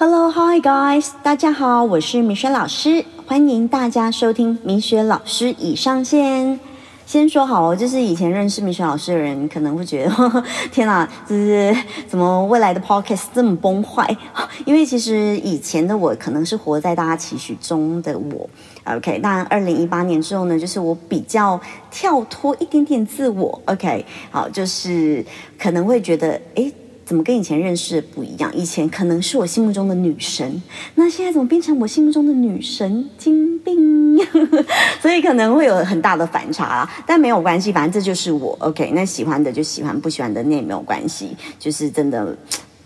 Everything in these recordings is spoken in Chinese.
Hello, hi guys，大家好，我是米雪老师，欢迎大家收听米雪老师已上线。先说好哦，就是以前认识米雪老师的人可能会觉得，天哪，就是怎么未来的 podcast 这么崩坏？因为其实以前的我可能是活在大家期许中的我。OK，那二零一八年之后呢，就是我比较跳脱一点点自我。OK，好，就是可能会觉得，哎。怎么跟以前认识的不一样？以前可能是我心目中的女神，那现在怎么变成我心目中的女神经病？所以可能会有很大的反差啦，但没有关系，反正这就是我。OK，那喜欢的就喜欢，不喜欢的那也没有关系，就是真的。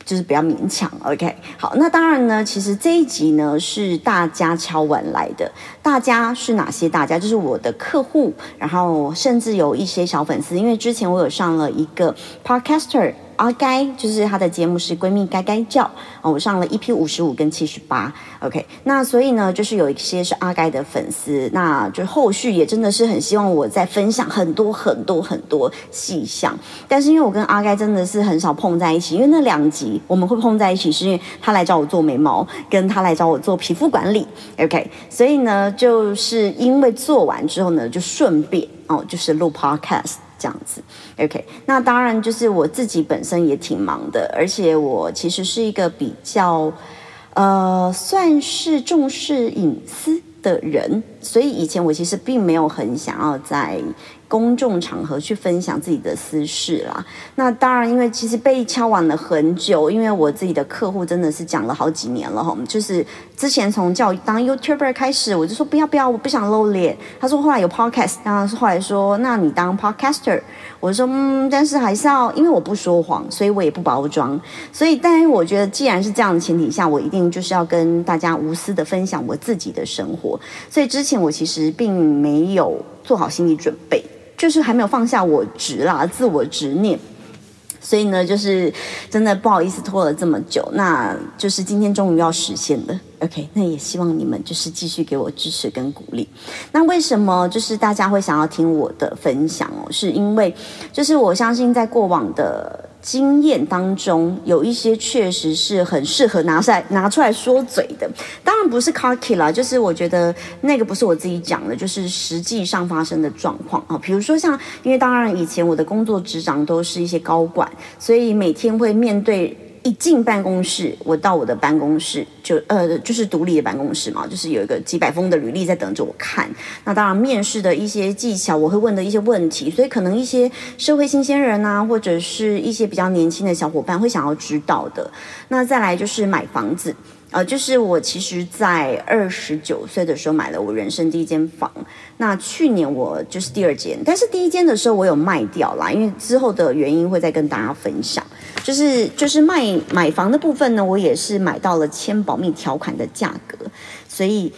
就是不要勉强，OK。好，那当然呢，其实这一集呢是大家敲完来的。大家是哪些大家？就是我的客户，然后甚至有一些小粉丝。因为之前我有上了一个 Podcaster 阿该，就是他的节目是闺蜜该该叫啊，我上了 EP 五十五跟七十八，OK。那所以呢，就是有一些是阿该的粉丝，那就后续也真的是很希望我在分享很多很多很多细项。但是因为我跟阿该真的是很少碰在一起，因为那两集。我们会碰在一起，是因为他来找我做眉毛，跟他来找我做皮肤管理，OK。所以呢，就是因为做完之后呢，就顺便哦，就是录 Podcast 这样子，OK。那当然就是我自己本身也挺忙的，而且我其实是一个比较呃，算是重视隐私的人，所以以前我其实并没有很想要在。公众场合去分享自己的私事啦，那当然，因为其实被敲完了很久，因为我自己的客户真的是讲了好几年了哈，就是之前从叫当 YouTuber 开始，我就说不要不要，我不想露脸。他说后来有 Podcast，然后后来说，那你当 Podcaster，我说嗯，但是还是要，因为我不说谎，所以我也不包装，所以但是我觉得既然是这样的前提下，我一定就是要跟大家无私的分享我自己的生活，所以之前我其实并没有做好心理准备。就是还没有放下我执啦，自我执念，所以呢，就是真的不好意思拖了这么久，那就是今天终于要实现了。OK，那也希望你们就是继续给我支持跟鼓励。那为什么就是大家会想要听我的分享哦？是因为就是我相信在过往的。经验当中有一些确实是很适合拿出来拿出来说嘴的，当然不是 cocky 啦，就是我觉得那个不是我自己讲的，就是实际上发生的状况啊。比如说像，因为当然以前我的工作职掌都是一些高管，所以每天会面对。一进办公室，我到我的办公室就呃就是独立的办公室嘛，就是有一个几百封的履历在等着我看。那当然面试的一些技巧，我会问的一些问题，所以可能一些社会新鲜人呐，或者是一些比较年轻的小伙伴会想要知道的。那再来就是买房子。呃，就是我其实，在二十九岁的时候买了我人生第一间房。那去年我就是第二间，但是第一间的时候我有卖掉啦，因为之后的原因会再跟大家分享。就是就是卖买房的部分呢，我也是买到了签保密条款的价格，所以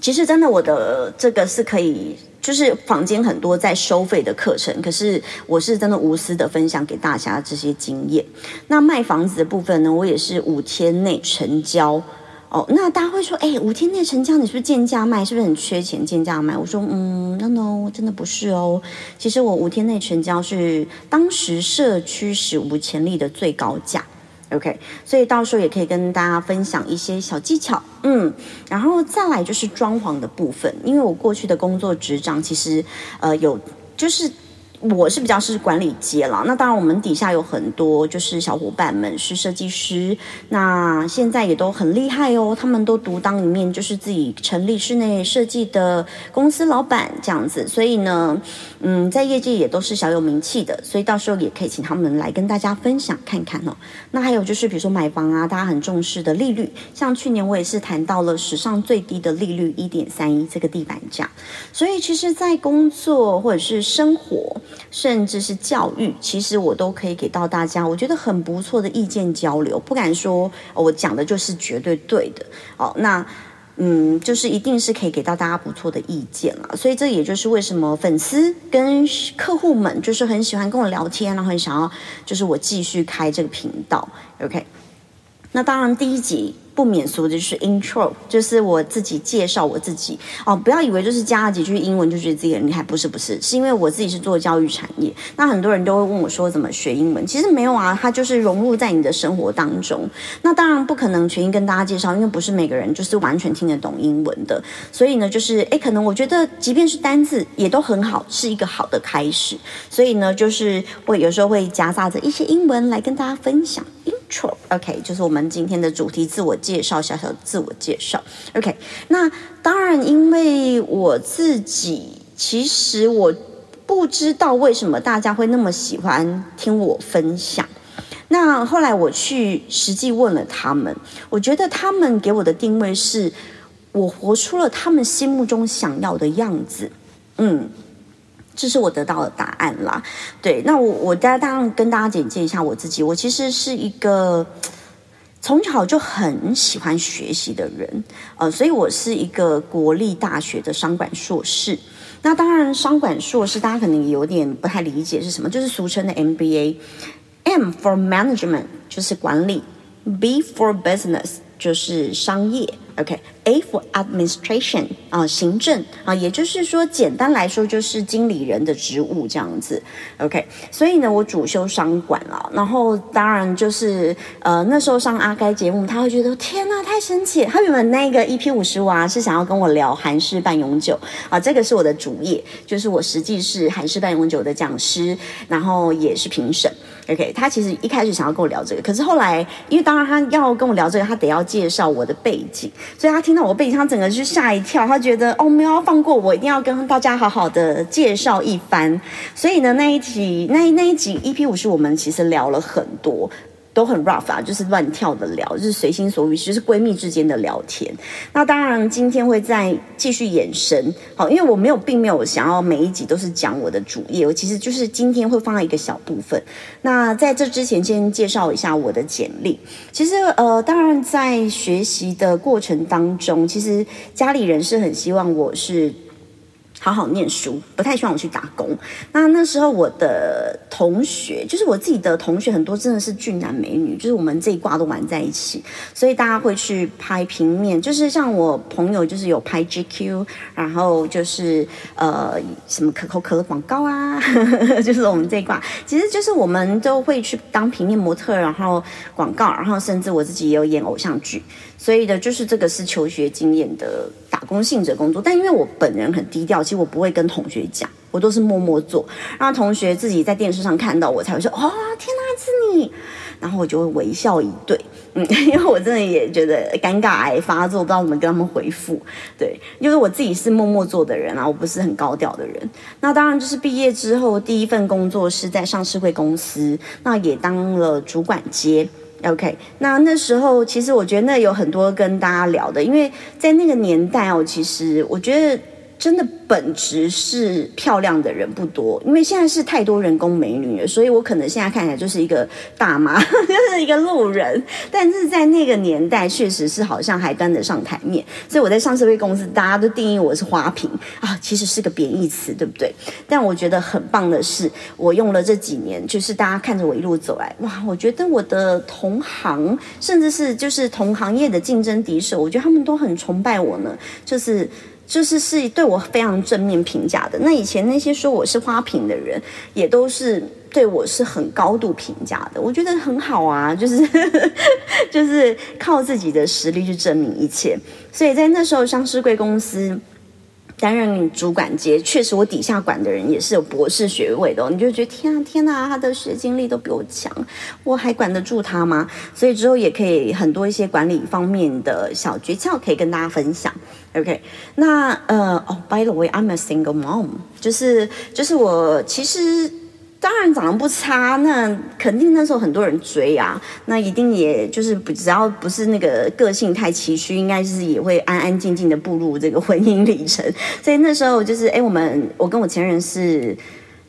其实真的我的这个是可以。就是坊间很多在收费的课程，可是我是真的无私的分享给大家这些经验。那卖房子的部分呢，我也是五天内成交哦。那大家会说，哎，五天内成交，你是不是贱价卖？是不是很缺钱贱价卖？我说，嗯，no no，真的不是哦。其实我五天内成交是当时社区史无前例的最高价。OK，所以到时候也可以跟大家分享一些小技巧，嗯，然后再来就是装潢的部分，因为我过去的工作职掌其实呃有就是。我是比较是管理阶了，那当然我们底下有很多就是小伙伴们是设计师，那现在也都很厉害哦，他们都独当一面，就是自己成立室内设计的公司老板这样子，所以呢，嗯，在业界也都是小有名气的，所以到时候也可以请他们来跟大家分享看看哦。那还有就是比如说买房啊，大家很重视的利率，像去年我也是谈到了史上最低的利率一点三一这个地板价，所以其实，在工作或者是生活。甚至是教育，其实我都可以给到大家，我觉得很不错的意见交流。不敢说我讲的就是绝对对的哦，那嗯，就是一定是可以给到大家不错的意见了。所以这也就是为什么粉丝跟客户们就是很喜欢跟我聊天，然后很想要就是我继续开这个频道。OK，那当然第一集。不免俗的就是 intro，就是我自己介绍我自己哦。不要以为就是加了几句英文就觉得自己很厉害，不是不是，是因为我自己是做教育产业，那很多人都会问我说怎么学英文，其实没有啊，它就是融入在你的生活当中。那当然不可能全英跟大家介绍，因为不是每个人就是完全听得懂英文的，所以呢，就是诶，可能我觉得即便是单字也都很好，是一个好的开始。所以呢，就是我有时候会夹杂着一些英文来跟大家分享。intro，OK，就是我们今天的主题，自我介绍，小小自我介绍。OK，那当然，因为我自己其实我不知道为什么大家会那么喜欢听我分享。那后来我去实际问了他们，我觉得他们给我的定位是我活出了他们心目中想要的样子。嗯。这是我得到的答案啦，对，那我我大当然跟大家简介一下我自己，我其实是一个从小就很喜欢学习的人，呃，所以我是一个国立大学的商管硕士。那当然，商管硕士大家可能有点不太理解是什么，就是俗称的 MBA，M for Management 就是管理，B for Business 就是商业。OK，A for administration 啊，行政啊，也就是说，简单来说就是经理人的职务这样子。OK，所以呢，我主修商管了，然后当然就是呃那时候上阿该节目，他会觉得天哪，太神奇！他原本那个 EP 五十五啊是想要跟我聊韩式半永久啊，这个是我的主业，就是我实际是韩式半永久的讲师，然后也是评审。OK，他其实一开始想要跟我聊这个，可是后来因为当然他要跟我聊这个，他得要介绍我的背景。所以他听到我背景，他整个就吓一跳，他觉得哦，没有放过我，一定要跟大家好好的介绍一番。所以呢，那一集那那一集 EP 五是我们其实聊了很多。都很 rough 啊，就是乱跳的聊，就是随心所欲，就是闺蜜之间的聊天。那当然，今天会再继续延伸，好，因为我没有，并没有想要每一集都是讲我的主业，我其实就是今天会放在一个小部分。那在这之前，先介绍一下我的简历。其实，呃，当然在学习的过程当中，其实家里人是很希望我是。好好念书，不太希望我去打工。那那时候我的同学，就是我自己的同学，很多真的是俊男美女，就是我们这一挂都玩在一起，所以大家会去拍平面，就是像我朋友，就是有拍 GQ，然后就是呃什么可口可乐广告啊，就是我们这一挂，其实就是我们都会去当平面模特，然后广告，然后甚至我自己也有演偶像剧。所以的，就是这个是求学经验的打工性质工作，但因为我本人很低调，其实我不会跟同学讲，我都是默默做，让同学自己在电视上看到我才会说：“哦，天哪，是你！”然后我就会微笑以对，嗯，因为我真的也觉得尴尬癌发作，不知道怎么跟他们回复。对，因为我自己是默默做的人啊，我不是很高调的人。那当然就是毕业之后第一份工作是在上市会公司，那也当了主管阶。OK，那那时候其实我觉得那有很多跟大家聊的，因为在那个年代哦，其实我觉得。真的本质是漂亮的人不多，因为现在是太多人工美女了，所以我可能现在看起来就是一个大妈，就是一个路人。但是在那个年代，确实是好像还端得上台面，所以我在上市会公司，大家都定义我是花瓶啊，其实是个贬义词，对不对？但我觉得很棒的是，我用了这几年，就是大家看着我一路走来，哇，我觉得我的同行，甚至是就是同行业的竞争敌手，我觉得他们都很崇拜我呢，就是。就是是对我非常正面评价的。那以前那些说我是花瓶的人，也都是对我是很高度评价的。我觉得很好啊，就是就是靠自己的实力去证明一切。所以在那时候，上市贵公司。担任主管阶，确实我底下管的人也是有博士学位的，你就觉得天啊天啊，他的学经历都比我强，我还管得住他吗？所以之后也可以很多一些管理方面的小诀窍可以跟大家分享。OK，那呃哦，By the way，I'm a single mom，就是就是我其实。当然长得不差，那肯定那时候很多人追啊，那一定也就是只要不是那个个性太崎岖，应该是也会安安静静的步入这个婚姻里程。所以那时候就是哎，我们我跟我前任是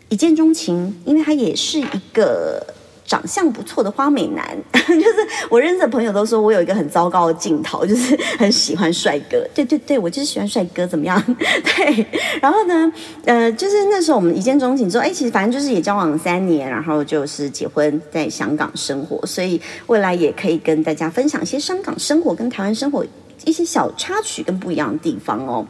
一见钟情，因为他也是一个。长相不错的花美男，就是我认识的朋友都说我有一个很糟糕的镜头，就是很喜欢帅哥。对对对，我就是喜欢帅哥，怎么样？对，然后呢，呃，就是那时候我们一见钟情之后，哎，其实反正就是也交往了三年，然后就是结婚在香港生活，所以未来也可以跟大家分享一些香港生活跟台湾生活。一些小插曲跟不一样的地方哦，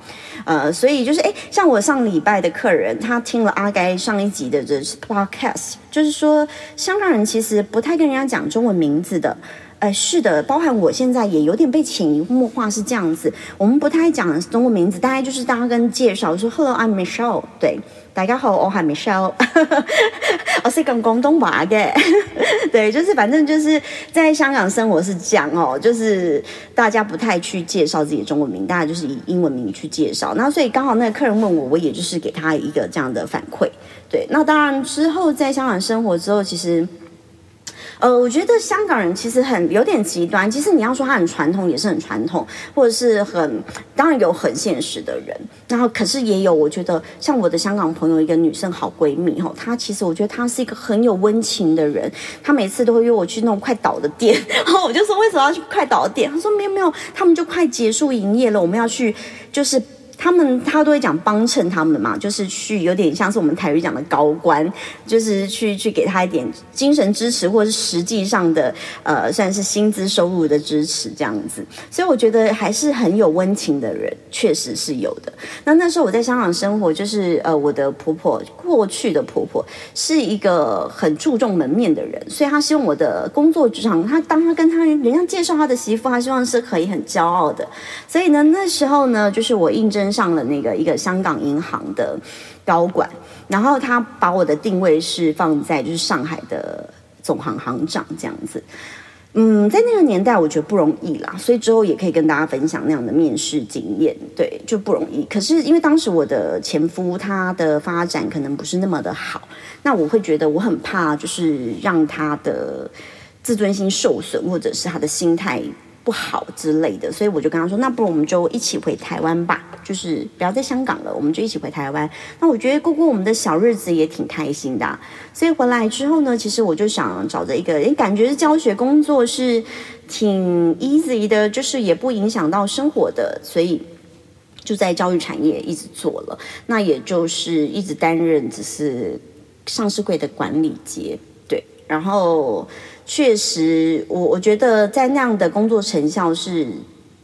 呃，所以就是哎，像我上礼拜的客人，他听了阿该上一集的这 podcast，就是说香港人其实不太跟人家讲中文名字的，呃，是的，包含我现在也有点被潜移默化是这样子，我们不太讲中文名字，大概就是大家跟介绍说，Hello，I'm Michelle，对。大家好，我海 Michelle，，我是讲广东话的，对，就是反正就是在香港生活是这样哦，就是大家不太去介绍自己的中文名，大家就是以英文名去介绍。那所以刚好那个客人问我，我也就是给他一个这样的反馈。对，那当然之后在香港生活之后，其实。呃，我觉得香港人其实很有点极端。其实你要说他很传统，也是很传统，或者是很当然有很现实的人。然后可是也有，我觉得像我的香港朋友一个女生好闺蜜哈，她其实我觉得她是一个很有温情的人。她每次都会约我去那种快倒的店，然后我就说为什么要去快倒的店？她说没有没有，他们就快结束营业了，我们要去就是。他们他都会讲帮衬他们嘛，就是去有点像是我们台语讲的高官，就是去去给他一点精神支持，或者是实际上的呃算是薪资收入的支持这样子。所以我觉得还是很有温情的人，确实是有的。那那时候我在香港生活，就是呃我的婆婆过去的婆婆是一个很注重门面的人，所以她希望我的工作职场，她当她跟她人家介绍她的媳妇，她希望是可以很骄傲的。所以呢，那时候呢，就是我应征。上了那个一个香港银行的高管，然后他把我的定位是放在就是上海的总行行长这样子。嗯，在那个年代我觉得不容易啦，所以之后也可以跟大家分享那样的面试经验。对，就不容易。可是因为当时我的前夫他的发展可能不是那么的好，那我会觉得我很怕，就是让他的自尊心受损，或者是他的心态。不好之类的，所以我就跟他说：“那不如我们就一起回台湾吧，就是不要在香港了，我们就一起回台湾。那我觉得过过我们的小日子也挺开心的。所以回来之后呢，其实我就想找着一个，诶，感觉教学工作是挺 easy 的，就是也不影响到生活的，所以就在教育产业一直做了。那也就是一直担任只是上市柜的管理阶，对，然后。”确实，我我觉得在那样的工作成效是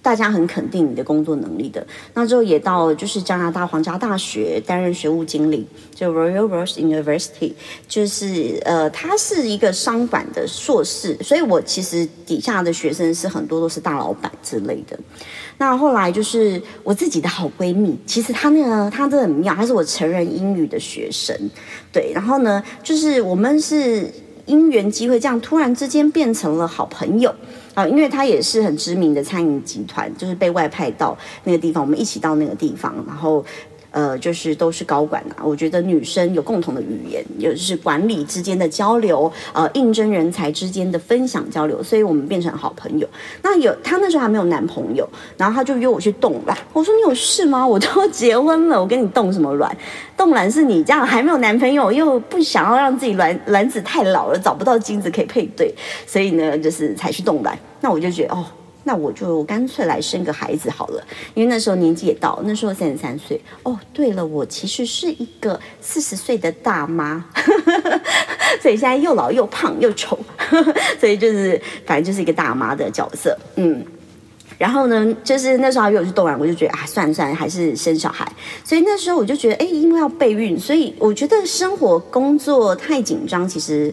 大家很肯定你的工作能力的。那之后也到就是加拿大皇家大学担任学务经理，就 Royal Welsh University，就是呃，它是一个商管的硕士，所以我其实底下的学生是很多都是大老板之类的。那后来就是我自己的好闺蜜，其实她那个她真的很妙，她是我成人英语的学生，对，然后呢，就是我们是。因缘机会，这样突然之间变成了好朋友啊！因为他也是很知名的餐饮集团，就是被外派到那个地方，我们一起到那个地方，然后。呃，就是都是高管啊。我觉得女生有共同的语言，就是管理之间的交流，呃，应征人才之间的分享交流，所以我们变成好朋友。那有她那时候还没有男朋友，然后她就约我去冻卵。我说你有事吗？我都结婚了，我跟你冻什么卵？冻卵是你这样还没有男朋友，又不想要让自己卵卵子太老了，找不到精子可以配对，所以呢，就是才去冻卵。那我就觉得哦。那我就干脆来生个孩子好了，因为那时候年纪也到，那时候三十三岁。哦，对了，我其实是一个四十岁的大妈，所以现在又老又胖又丑，所以就是反正就是一个大妈的角色。嗯，然后呢，就是那时候又去动完，我就觉得啊，算了算了，还是生小孩。所以那时候我就觉得，哎，因为要备孕，所以我觉得生活工作太紧张，其实。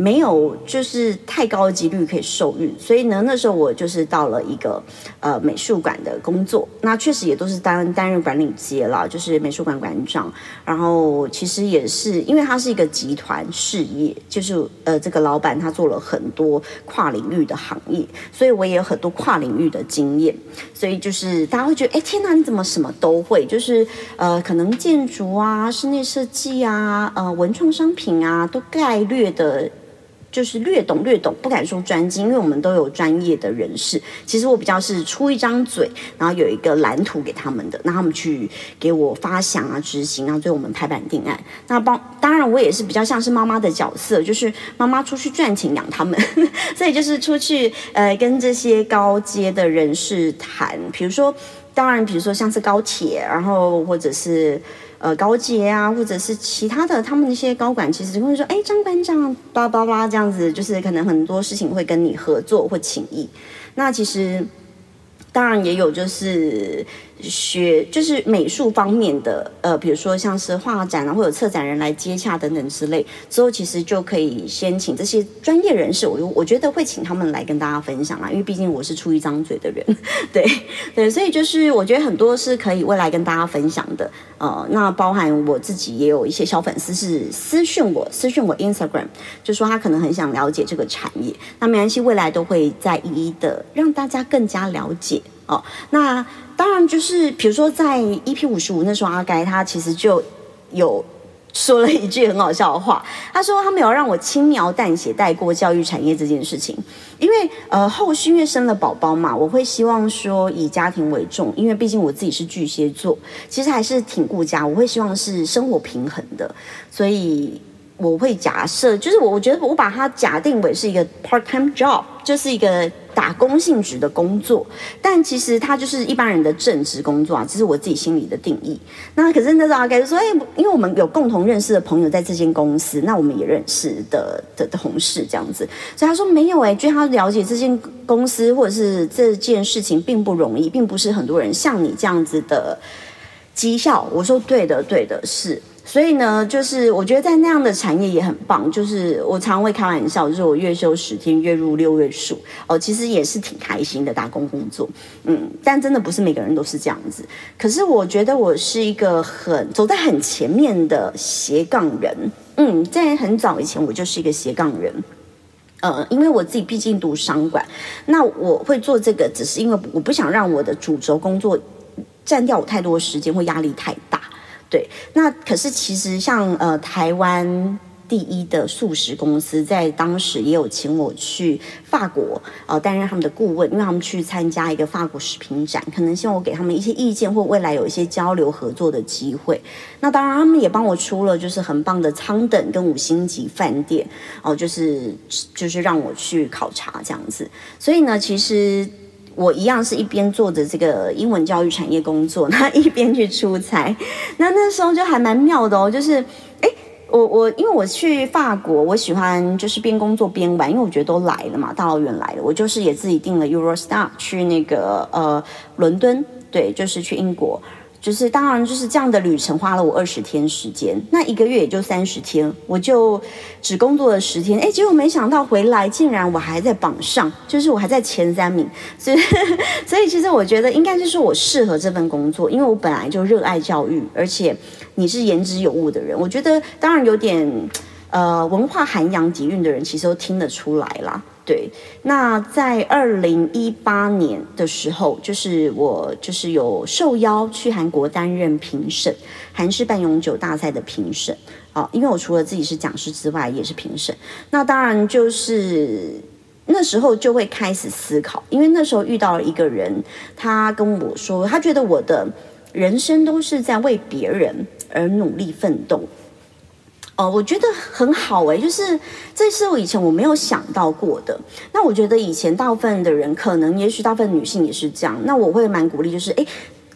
没有，就是太高的几率可以受孕，所以呢，那时候我就是到了一个呃美术馆的工作，那确实也都是担担任管理阶了，就是美术馆馆长。然后其实也是，因为它是一个集团事业，就是呃这个老板他做了很多跨领域的行业，所以我也有很多跨领域的经验。所以就是大家会觉得，哎天哪，你怎么什么都会？就是呃可能建筑啊、室内设计啊、呃文创商品啊，都概略的。就是略懂略懂，不敢说专精，因为我们都有专业的人士。其实我比较是出一张嘴，然后有一个蓝图给他们的，让他们去给我发想啊、执行，然后最后我们拍板定案。那帮当然我也是比较像是妈妈的角色，就是妈妈出去赚钱养他们，所以就是出去呃跟这些高阶的人士谈，比如说当然比如说像是高铁，然后或者是。呃，高阶啊，或者是其他的，他们那些高管其实会说，哎，张馆长，叭叭叭这样子，就是可能很多事情会跟你合作或情谊。那其实当然也有，就是。学就是美术方面的，呃，比如说像是画展啊，或者策展人来接洽等等之类，之后其实就可以先请这些专业人士，我我觉得会请他们来跟大家分享啦，因为毕竟我是出一张嘴的人，对对，所以就是我觉得很多是可以未来跟大家分享的，呃，那包含我自己也有一些小粉丝是私讯我，私讯我 Instagram，就说他可能很想了解这个产业，那没关系，未来都会再一一的让大家更加了解哦，那。当然，就是比如说，在 EP 五十五那时候，阿该他其实就有说了一句很好笑的话。他说他没有让我轻描淡写带过教育产业这件事情，因为呃后续因为生了宝宝嘛，我会希望说以家庭为重，因为毕竟我自己是巨蟹座，其实还是挺顾家，我会希望是生活平衡的，所以。我会假设，就是我我觉得我把它假定为是一个 part time job，就是一个打工性质的工作，但其实它就是一般人的正职工作啊，这是我自己心里的定义。那可是那时候阿盖就说，哎，因为我们有共同认识的朋友在这间公司，那我们也认识的的同事这样子，所以他说没有哎，据他了解这间公司或者是这件事情并不容易，并不是很多人像你这样子的绩效。我说对的，对的，是。所以呢，就是我觉得在那样的产业也很棒。就是我常会开玩笑，就是我月休十天，月入六位数哦，其实也是挺开心的打工工作。嗯，但真的不是每个人都是这样子。可是我觉得我是一个很走在很前面的斜杠人。嗯，在很早以前我就是一个斜杠人。呃，因为我自己毕竟读商管，那我会做这个，只是因为我不想让我的主轴工作占掉我太多时间或压力太。对，那可是其实像呃台湾第一的素食公司，在当时也有请我去法国呃担任他们的顾问，因为他们去参加一个法国食品展，可能希望我给他们一些意见，或未来有一些交流合作的机会。那当然，他们也帮我出了就是很棒的舱等跟五星级饭店哦，就是就是让我去考察这样子。所以呢，其实。我一样是一边做着这个英文教育产业工作，那一边去出差。那那时候就还蛮妙的哦，就是，哎，我我因为我去法国，我喜欢就是边工作边玩，因为我觉得都来了嘛，大老远来了，我就是也自己订了 Eurostar 去那个呃伦敦，对，就是去英国。就是当然就是这样的旅程花了我二十天时间，那一个月也就三十天，我就只工作了十天，哎，结果没想到回来竟然我还在榜上，就是我还在前三名，所以 所以其实我觉得应该就是我适合这份工作，因为我本来就热爱教育，而且你是言之有物的人，我觉得当然有点呃文化涵养底蕴的人，其实都听得出来啦。对，那在二零一八年的时候，就是我就是有受邀去韩国担任评审，韩式半永久大赛的评审。哦，因为我除了自己是讲师之外，也是评审。那当然就是那时候就会开始思考，因为那时候遇到了一个人，他跟我说，他觉得我的人生都是在为别人而努力奋斗。哦，我觉得很好哎，就是这是我以前我没有想到过的。那我觉得以前大部分的人，可能也许大部分女性也是这样。那我会蛮鼓励，就是哎，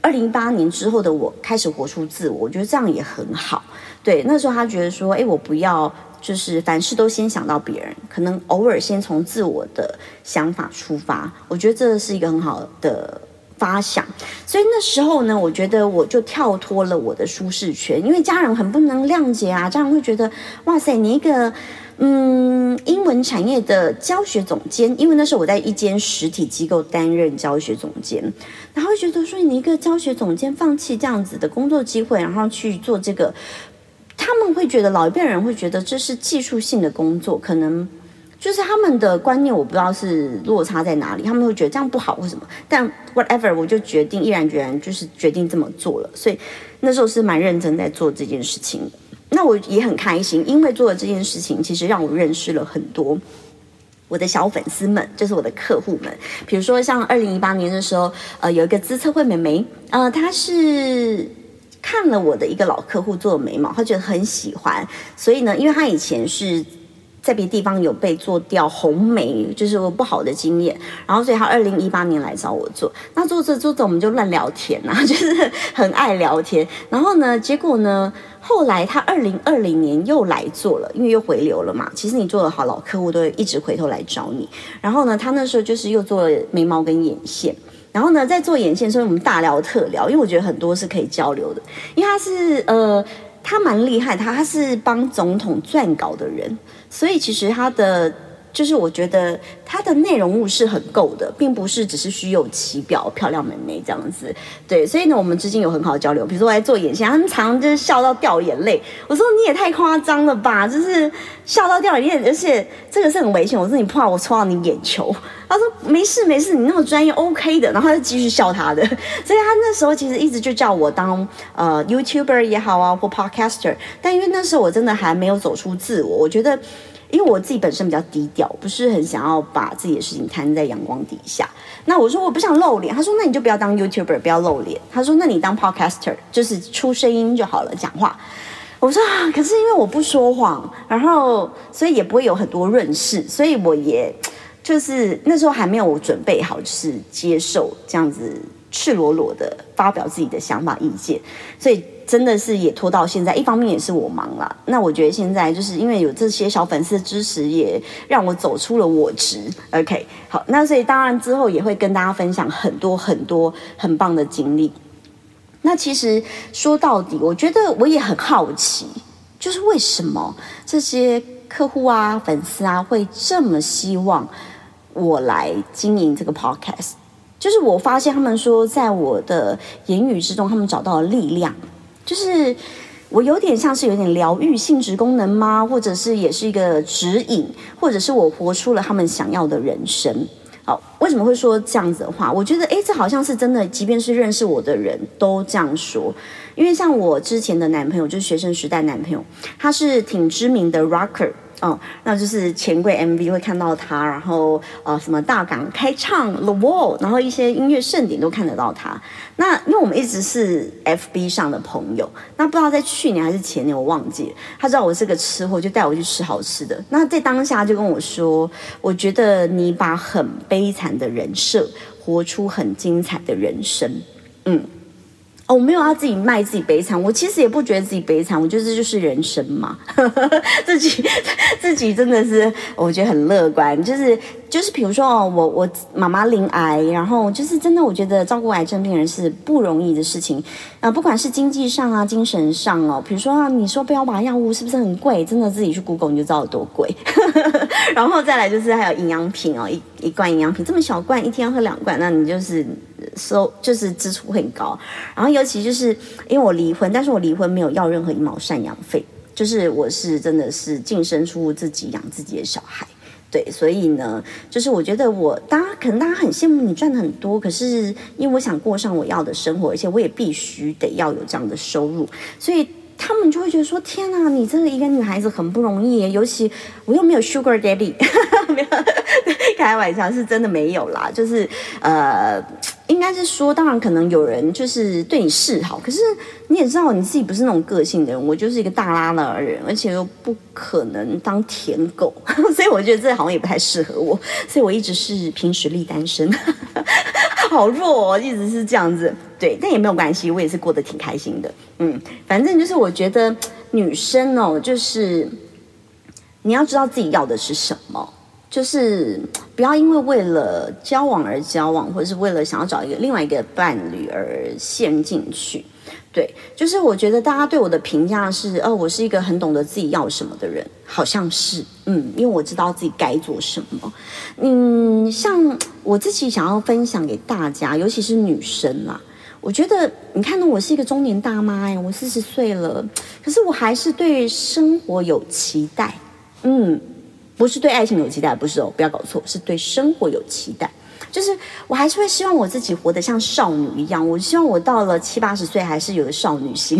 二零一八年之后的我开始活出自我，我觉得这样也很好。对，那时候他觉得说，哎，我不要就是凡事都先想到别人，可能偶尔先从自我的想法出发。我觉得这是一个很好的。发想，所以那时候呢，我觉得我就跳脱了我的舒适圈，因为家人很不能谅解啊，家人会觉得，哇塞，你一个嗯英文产业的教学总监，因为那时候我在一间实体机构担任教学总监，然后觉得说你一个教学总监放弃这样子的工作机会，然后去做这个，他们会觉得老一辈人会觉得这是技术性的工作，可能。就是他们的观念，我不知道是落差在哪里，他们会觉得这样不好或什么。但 whatever，我就决定毅然决然，就是决定这么做了。所以那时候是蛮认真在做这件事情。那我也很开心，因为做了这件事情，其实让我认识了很多我的小粉丝们，就是我的客户们。比如说像二零一八年的时候，呃，有一个资策会美眉，呃，她是看了我的一个老客户做的眉毛，她觉得很喜欢，所以呢，因为她以前是。在别地方有被做掉红眉，就是我不好的经验，然后所以他二零一八年来找我做，那做着做着我们就乱聊天啊，就是很爱聊天。然后呢，结果呢，后来他二零二零年又来做了，因为又回流了嘛。其实你做的好，老客户都会一直回头来找你。然后呢，他那时候就是又做了眉毛跟眼线，然后呢，在做眼线所以我们大聊特聊，因为我觉得很多是可以交流的，因为他是呃。他蛮厉害，他他是帮总统撰稿的人，所以其实它的。就是我觉得它的内容物是很够的，并不是只是虚有其表、漂亮美眉这样子。对，所以呢，我们之间有很好的交流。比如说我在做眼线，他们常就是笑到掉眼泪。我说你也太夸张了吧，就是笑到掉眼泪，而且这个是很危险。我说你怕我戳到你眼球。他说没事没事，你那么专业，OK 的。然后他就继续笑他的。所以他那时候其实一直就叫我当呃 YouTuber 也好啊，或 Podcaster。但因为那时候我真的还没有走出自我，我觉得。因为我自己本身比较低调，不是很想要把自己的事情摊在阳光底下。那我说我不想露脸，他说那你就不要当 YouTuber，不要露脸。他说那你当 Podcaster，就是出声音就好了，讲话。我说啊，可是因为我不说谎，然后所以也不会有很多润饰，所以我也就是那时候还没有准备好，就是接受这样子赤裸裸的发表自己的想法意见，所以。真的是也拖到现在，一方面也是我忙了。那我觉得现在就是因为有这些小粉丝的支持，也让我走出了我执。OK，好，那所以当然之后也会跟大家分享很多很多很棒的经历。那其实说到底，我觉得我也很好奇，就是为什么这些客户啊、粉丝啊会这么希望我来经营这个 Podcast？就是我发现他们说，在我的言语之中，他们找到了力量。就是我有点像是有点疗愈性质功能吗？或者是也是一个指引，或者是我活出了他们想要的人生。好，为什么会说这样子的话？我觉得，诶，这好像是真的，即便是认识我的人都这样说。因为像我之前的男朋友，就是学生时代男朋友，他是挺知名的 rocker。哦，那就是钱柜 MV 会看到他，然后呃，什么大港开唱 The Wall，然后一些音乐盛典都看得到他。那因为我们一直是 FB 上的朋友，那不知道在去年还是前年，我忘记了。他知道我是个吃货，就带我去吃好吃的。那在当下就跟我说，我觉得你把很悲惨的人设活出很精彩的人生，嗯。我没有要自己卖自己悲惨，我其实也不觉得自己悲惨，我觉得这就是人生嘛。自己自己真的是，我觉得很乐观，就是就是，比如说哦，我我妈妈临癌，然后就是真的，我觉得照顾癌症病人是不容易的事情啊，不管是经济上啊，精神上哦，比如说啊，你说标靶药物是不是很贵？真的自己去 Google 你就知道有多贵。然后再来就是还有营养品哦，一一罐营养品这么小罐，一天要喝两罐，那你就是收就是支出很高。然后尤其就是因为我离婚，但是我离婚没有要任何一毛赡养费，就是我是真的是净身出户自己养自己的小孩，对，所以呢，就是我觉得我大家可能大家很羡慕你赚的很多，可是因为我想过上我要的生活，而且我也必须得要有这样的收入，所以。他们就会觉得说：“天哪，你这个一个女孩子很不容易，尤其我又没有 Sugar Daddy，没有 开玩笑，是真的没有啦。就是呃，应该是说，当然可能有人就是对你示好，可是你也知道你自己不是那种个性的人，我就是一个大拉拉的人，而且又不可能当舔狗，所以我觉得这好像也不太适合我，所以我一直是凭实力单身。”好弱哦，一直是这样子，对，但也没有关系，我也是过得挺开心的。嗯，反正就是我觉得女生哦，就是你要知道自己要的是什么，就是不要因为为了交往而交往，或者是为了想要找一个另外一个伴侣而陷进去。对，就是我觉得大家对我的评价是，哦，我是一个很懂得自己要什么的人，好像是，嗯，因为我知道自己该做什么。嗯，像我自己想要分享给大家，尤其是女生啦，我觉得你看呢，我是一个中年大妈呀，我四十岁了，可是我还是对生活有期待，嗯，不是对爱情有期待，不是哦，不要搞错，是对生活有期待。就是我还是会希望我自己活得像少女一样。我希望我到了七八十岁还是有个少女心，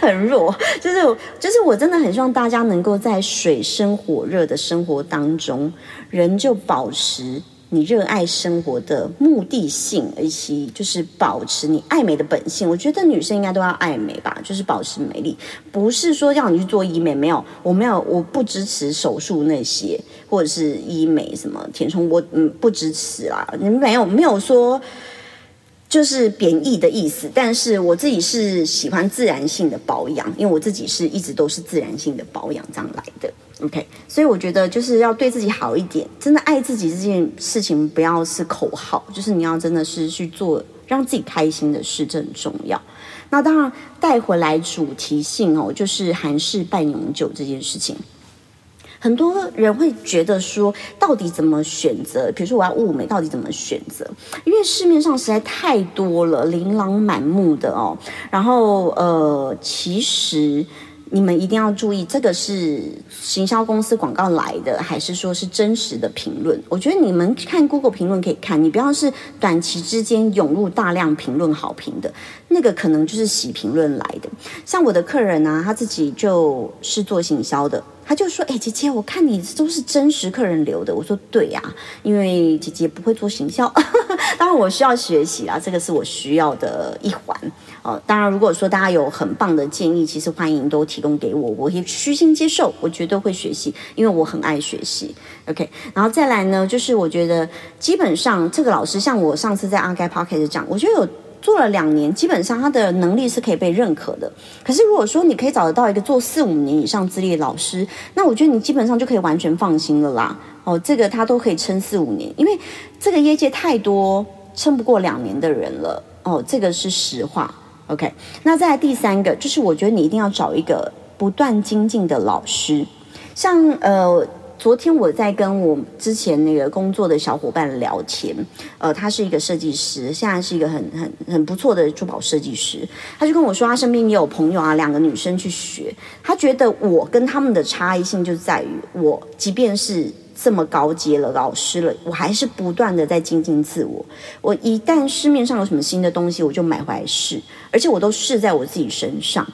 很弱。就是就是我真的很希望大家能够在水深火热的生活当中，仍旧保持。你热爱生活的目的性，以及就是保持你爱美的本性。我觉得女生应该都要爱美吧，就是保持美丽，不是说要你去做医美。没有，我没有，我不支持手术那些，或者是医美什么填充，我嗯不支持啦。你们没有没有说就是贬义的意思，但是我自己是喜欢自然性的保养，因为我自己是一直都是自然性的保养这样来的。OK，所以我觉得就是要对自己好一点，真的爱自己这件事情不要是口号，就是你要真的是去做让自己开心的事，这很重要。那当然带回来主题性哦，就是韩式半永久这件事情，很多人会觉得说，到底怎么选择？比如说我要物美，到底怎么选择？因为市面上实在太多了，琳琅满目的哦。然后呃，其实。你们一定要注意，这个是行销公司广告来的，还是说是真实的评论？我觉得你们看 Google 评论可以看，你不要是短期之间涌入大量评论好评的，那个可能就是洗评论来的。像我的客人啊，他自己就是做行销的。他就说：“哎，姐姐，我看你都是真实客人留的。”我说：“对呀，因为姐姐不会做行销，当然我需要学习啦，这个是我需要的一环哦。当然，如果说大家有很棒的建议，其实欢迎都提供给我，我也虚心接受，我绝对会学习，因为我很爱学习。OK，然后再来呢，就是我觉得基本上这个老师，像我上次在阿盖 Pocket 讲，我觉得有。”做了两年，基本上他的能力是可以被认可的。可是如果说你可以找得到一个做四五年以上资历的老师，那我觉得你基本上就可以完全放心了啦。哦，这个他都可以撑四五年，因为这个业界太多撑不过两年的人了。哦，这个是实话。OK，那再来第三个，就是我觉得你一定要找一个不断精进的老师，像呃。昨天我在跟我之前那个工作的小伙伴聊天，呃，他是一个设计师，现在是一个很很很不错的珠宝设计师。他就跟我说，他身边也有朋友啊，两个女生去学。他觉得我跟他们的差异性就在于，我即便是这么高阶了老师了，我还是不断的在精进自我。我一旦市面上有什么新的东西，我就买回来试，而且我都试在我自己身上。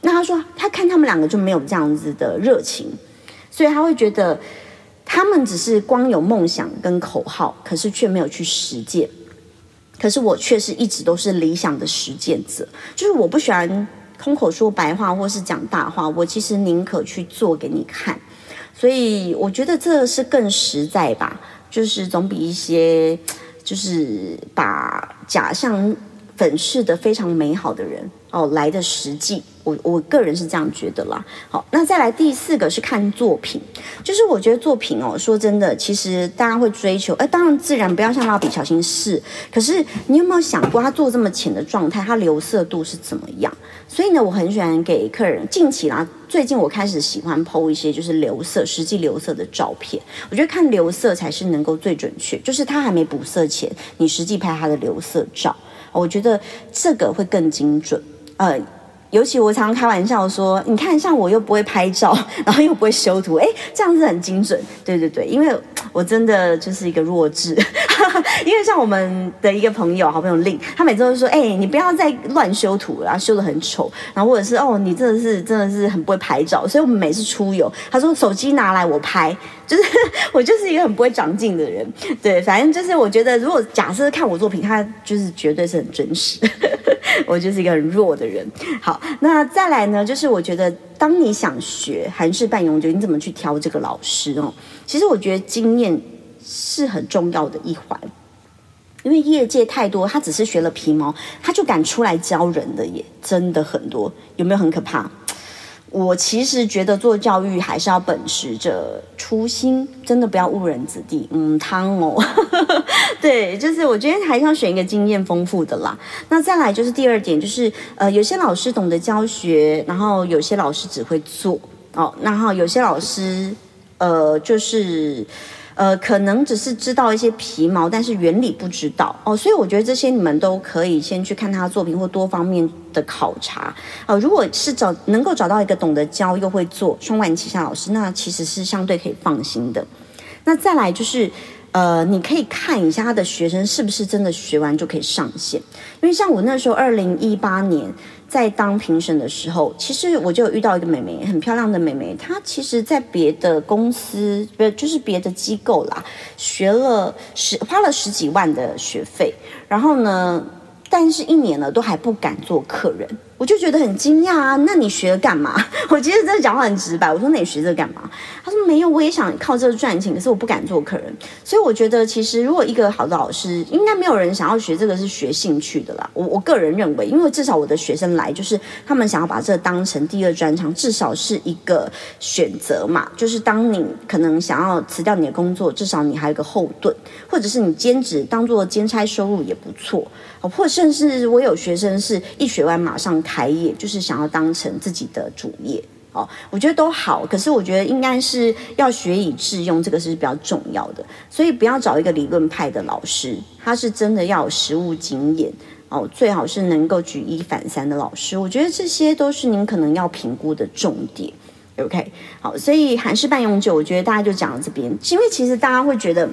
那他说，他看他们两个就没有这样子的热情。所以他会觉得，他们只是光有梦想跟口号，可是却没有去实践。可是我却是一直都是理想的实践者，就是我不喜欢空口说白话或是讲大话，我其实宁可去做给你看。所以我觉得这是更实在吧，就是总比一些就是把假象粉饰的非常美好的人哦来的实际。我我个人是这样觉得啦。好，那再来第四个是看作品，就是我觉得作品哦，说真的，其实大家会追求，哎，当然自然不要像蜡笔小新是，可是你有没有想过，他做这么浅的状态，它留色度是怎么样？所以呢，我很喜欢给客人近期啦，最近我开始喜欢剖一些就是留色，实际留色的照片。我觉得看留色才是能够最准确，就是他还没补色前，你实际拍他的留色照，我觉得这个会更精准。呃。尤其我常常开玩笑说，你看，像我又不会拍照，然后又不会修图，哎，这样子很精准。对对对，因为我真的就是一个弱智。因为像我们的一个朋友，好朋友令，他每次都说，哎，你不要再乱修图了，修的很丑。然后或者是哦，你真的是真的是很不会拍照。所以我们每次出游，他说手机拿来我拍，就是我就是一个很不会长进的人。对，反正就是我觉得，如果假设看我作品，他就是绝对是很真实。我就是一个很弱的人。好，那再来呢？就是我觉得，当你想学韩式半永久，你怎么去挑这个老师哦？其实我觉得经验是很重要的一环，因为业界太多，他只是学了皮毛，他就敢出来教人的，也真的很多。有没有很可怕？我其实觉得做教育还是要秉持着初心，真的不要误人子弟。嗯，汤哦，对，就是我觉得还是要选一个经验丰富的啦。那再来就是第二点，就是呃，有些老师懂得教学，然后有些老师只会做哦，然后有些老师呃，就是。呃，可能只是知道一些皮毛，但是原理不知道哦，所以我觉得这些你们都可以先去看他的作品或多方面的考察。呃，如果是找能够找到一个懂得教又会做双管齐下老师，那其实是相对可以放心的。那再来就是，呃，你可以看一下他的学生是不是真的学完就可以上线。因为像我那时候二零一八年在当评审的时候，其实我就遇到一个妹妹，很漂亮的妹妹，她其实在别的公司，不就是别的机构啦，学了十花了十几万的学费，然后呢，但是一年了都还不敢做客人。我就觉得很惊讶啊！那你学干嘛？我其实真的讲话很直白，我说那你学这干嘛？他说没有，我也想靠这个赚钱，可是我不敢做客人。所以我觉得，其实如果一个好的老师，应该没有人想要学这个是学兴趣的啦。我我个人认为，因为至少我的学生来，就是他们想要把这当成第二专长，至少是一个选择嘛。就是当你可能想要辞掉你的工作，至少你还有个后盾，或者是你兼职当做兼差收入也不错。或甚至我有学生是一学完马上开业，就是想要当成自己的主业哦，我觉得都好。可是我觉得应该是要学以致用，这个是比较重要的。所以不要找一个理论派的老师，他是真的要有实务经验哦，最好是能够举一反三的老师。我觉得这些都是您可能要评估的重点。OK，好，所以韩式半永久，我觉得大家就讲到这边，因为其实大家会觉得。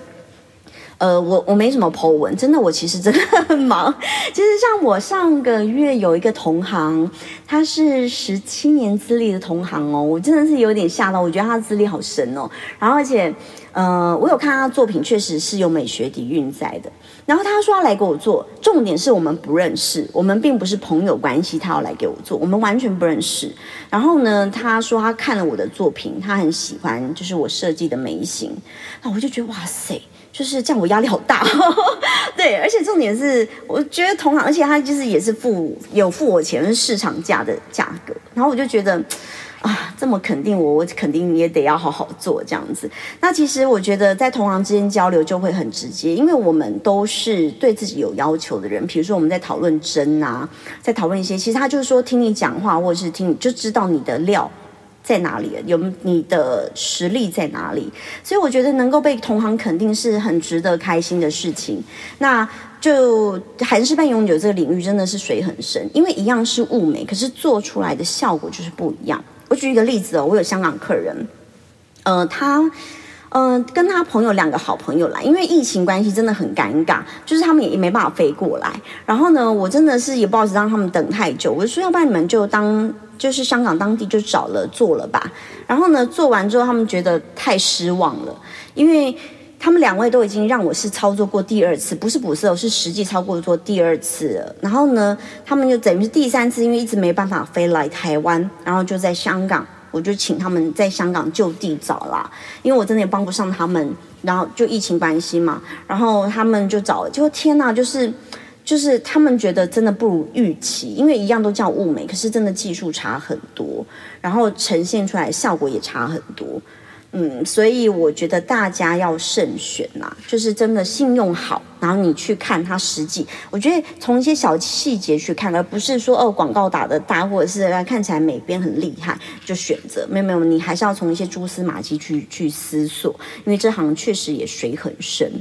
呃，我我没什么 Po 文，真的，我其实真的很忙。其实像我上个月有一个同行，他是十七年资历的同行哦，我真的是有点吓到，我觉得他的资历好深哦。然后而且，呃，我有看他作品，确实是有美学底蕴在的。然后他说要来给我做，重点是我们不认识，我们并不是朋友关系，他要来给我做，我们完全不认识。然后呢，他说他看了我的作品，他很喜欢，就是我设计的眉形，那我就觉得哇塞。就是这样，我压力好大。对，而且重点是，我觉得同行，而且他就是也是付有付我钱，是市场价的价格。然后我就觉得，啊，这么肯定我，我肯定也得要好好做这样子。那其实我觉得在同行之间交流就会很直接，因为我们都是对自己有要求的人。比如说我们在讨论针啊，在讨论一些，其实他就是说听你讲话，或者是听你就知道你的料。在哪里？有你的实力在哪里？所以我觉得能够被同行肯定是很值得开心的事情。那就韩式半永久这个领域真的是水很深，因为一样是物美，可是做出来的效果就是不一样。我举一个例子哦，我有香港客人，呃，他。嗯，跟他朋友两个好朋友来，因为疫情关系真的很尴尬，就是他们也没办法飞过来。然后呢，我真的是也不好意思让他们等太久，我就说要不然你们就当就是香港当地就找了做了吧。然后呢，做完之后他们觉得太失望了，因为他们两位都已经让我是操作过第二次，不是补色，是实际操作做第二次了。然后呢，他们就等于是第三次，因为一直没办法飞来台湾，然后就在香港。我就请他们在香港就地找啦，因为我真的也帮不上他们，然后就疫情关系嘛，然后他们就找，结果天哪，就是就是他们觉得真的不如预期，因为一样都叫物美，可是真的技术差很多，然后呈现出来效果也差很多。嗯，所以我觉得大家要慎选呐，就是真的信用好，然后你去看它实际。我觉得从一些小细节去看，而不是说哦广告打的大，或者是看起来美编很厉害就选择。没有没有，你还是要从一些蛛丝马迹去去思索，因为这行确实也水很深。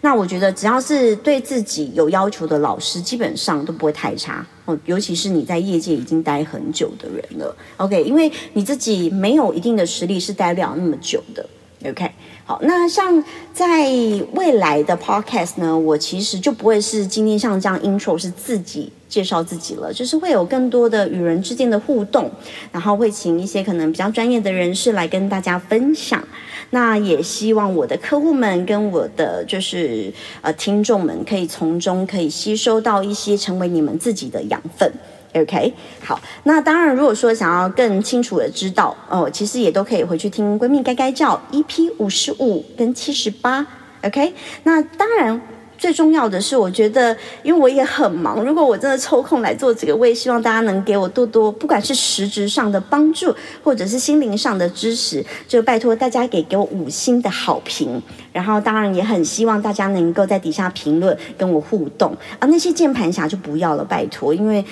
那我觉得只要是对自己有要求的老师，基本上都不会太差。哦，尤其是你在业界已经待很久的人了，OK，因为你自己没有一定的实力是待不了那么久的，OK。好，那像在未来的 Podcast 呢，我其实就不会是今天像这样 Intro 是自己介绍自己了，就是会有更多的与人之间的互动，然后会请一些可能比较专业的人士来跟大家分享。那也希望我的客户们跟我的就是呃听众们可以从中可以吸收到一些成为你们自己的养分。OK，好，那当然如果说想要更清楚的知道哦，其实也都可以回去听闺蜜该该叫 EP 五十五跟七十八。OK，那当然。最重要的是，我觉得，因为我也很忙，如果我真的抽空来做这个，我也希望大家能给我多多，不管是实质上的帮助，或者是心灵上的支持，就拜托大家给给我五星的好评。然后，当然也很希望大家能够在底下评论跟我互动啊。那些键盘侠就不要了，拜托，因为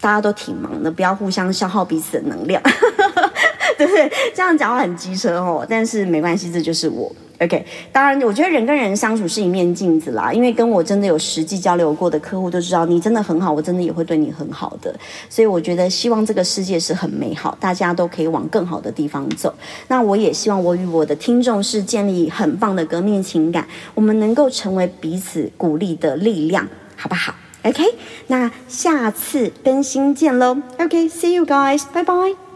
大家都挺忙的，不要互相消耗彼此的能量，对不对？这样讲话很机车哦，但是没关系，这就是我。OK，当然，我觉得人跟人相处是一面镜子啦。因为跟我真的有实际交流过的客户都知道，你真的很好，我真的也会对你很好的。所以我觉得，希望这个世界是很美好，大家都可以往更好的地方走。那我也希望我与我的听众是建立很棒的革命情感，我们能够成为彼此鼓励的力量，好不好？OK，那下次更新见喽。OK，See you guys，拜拜。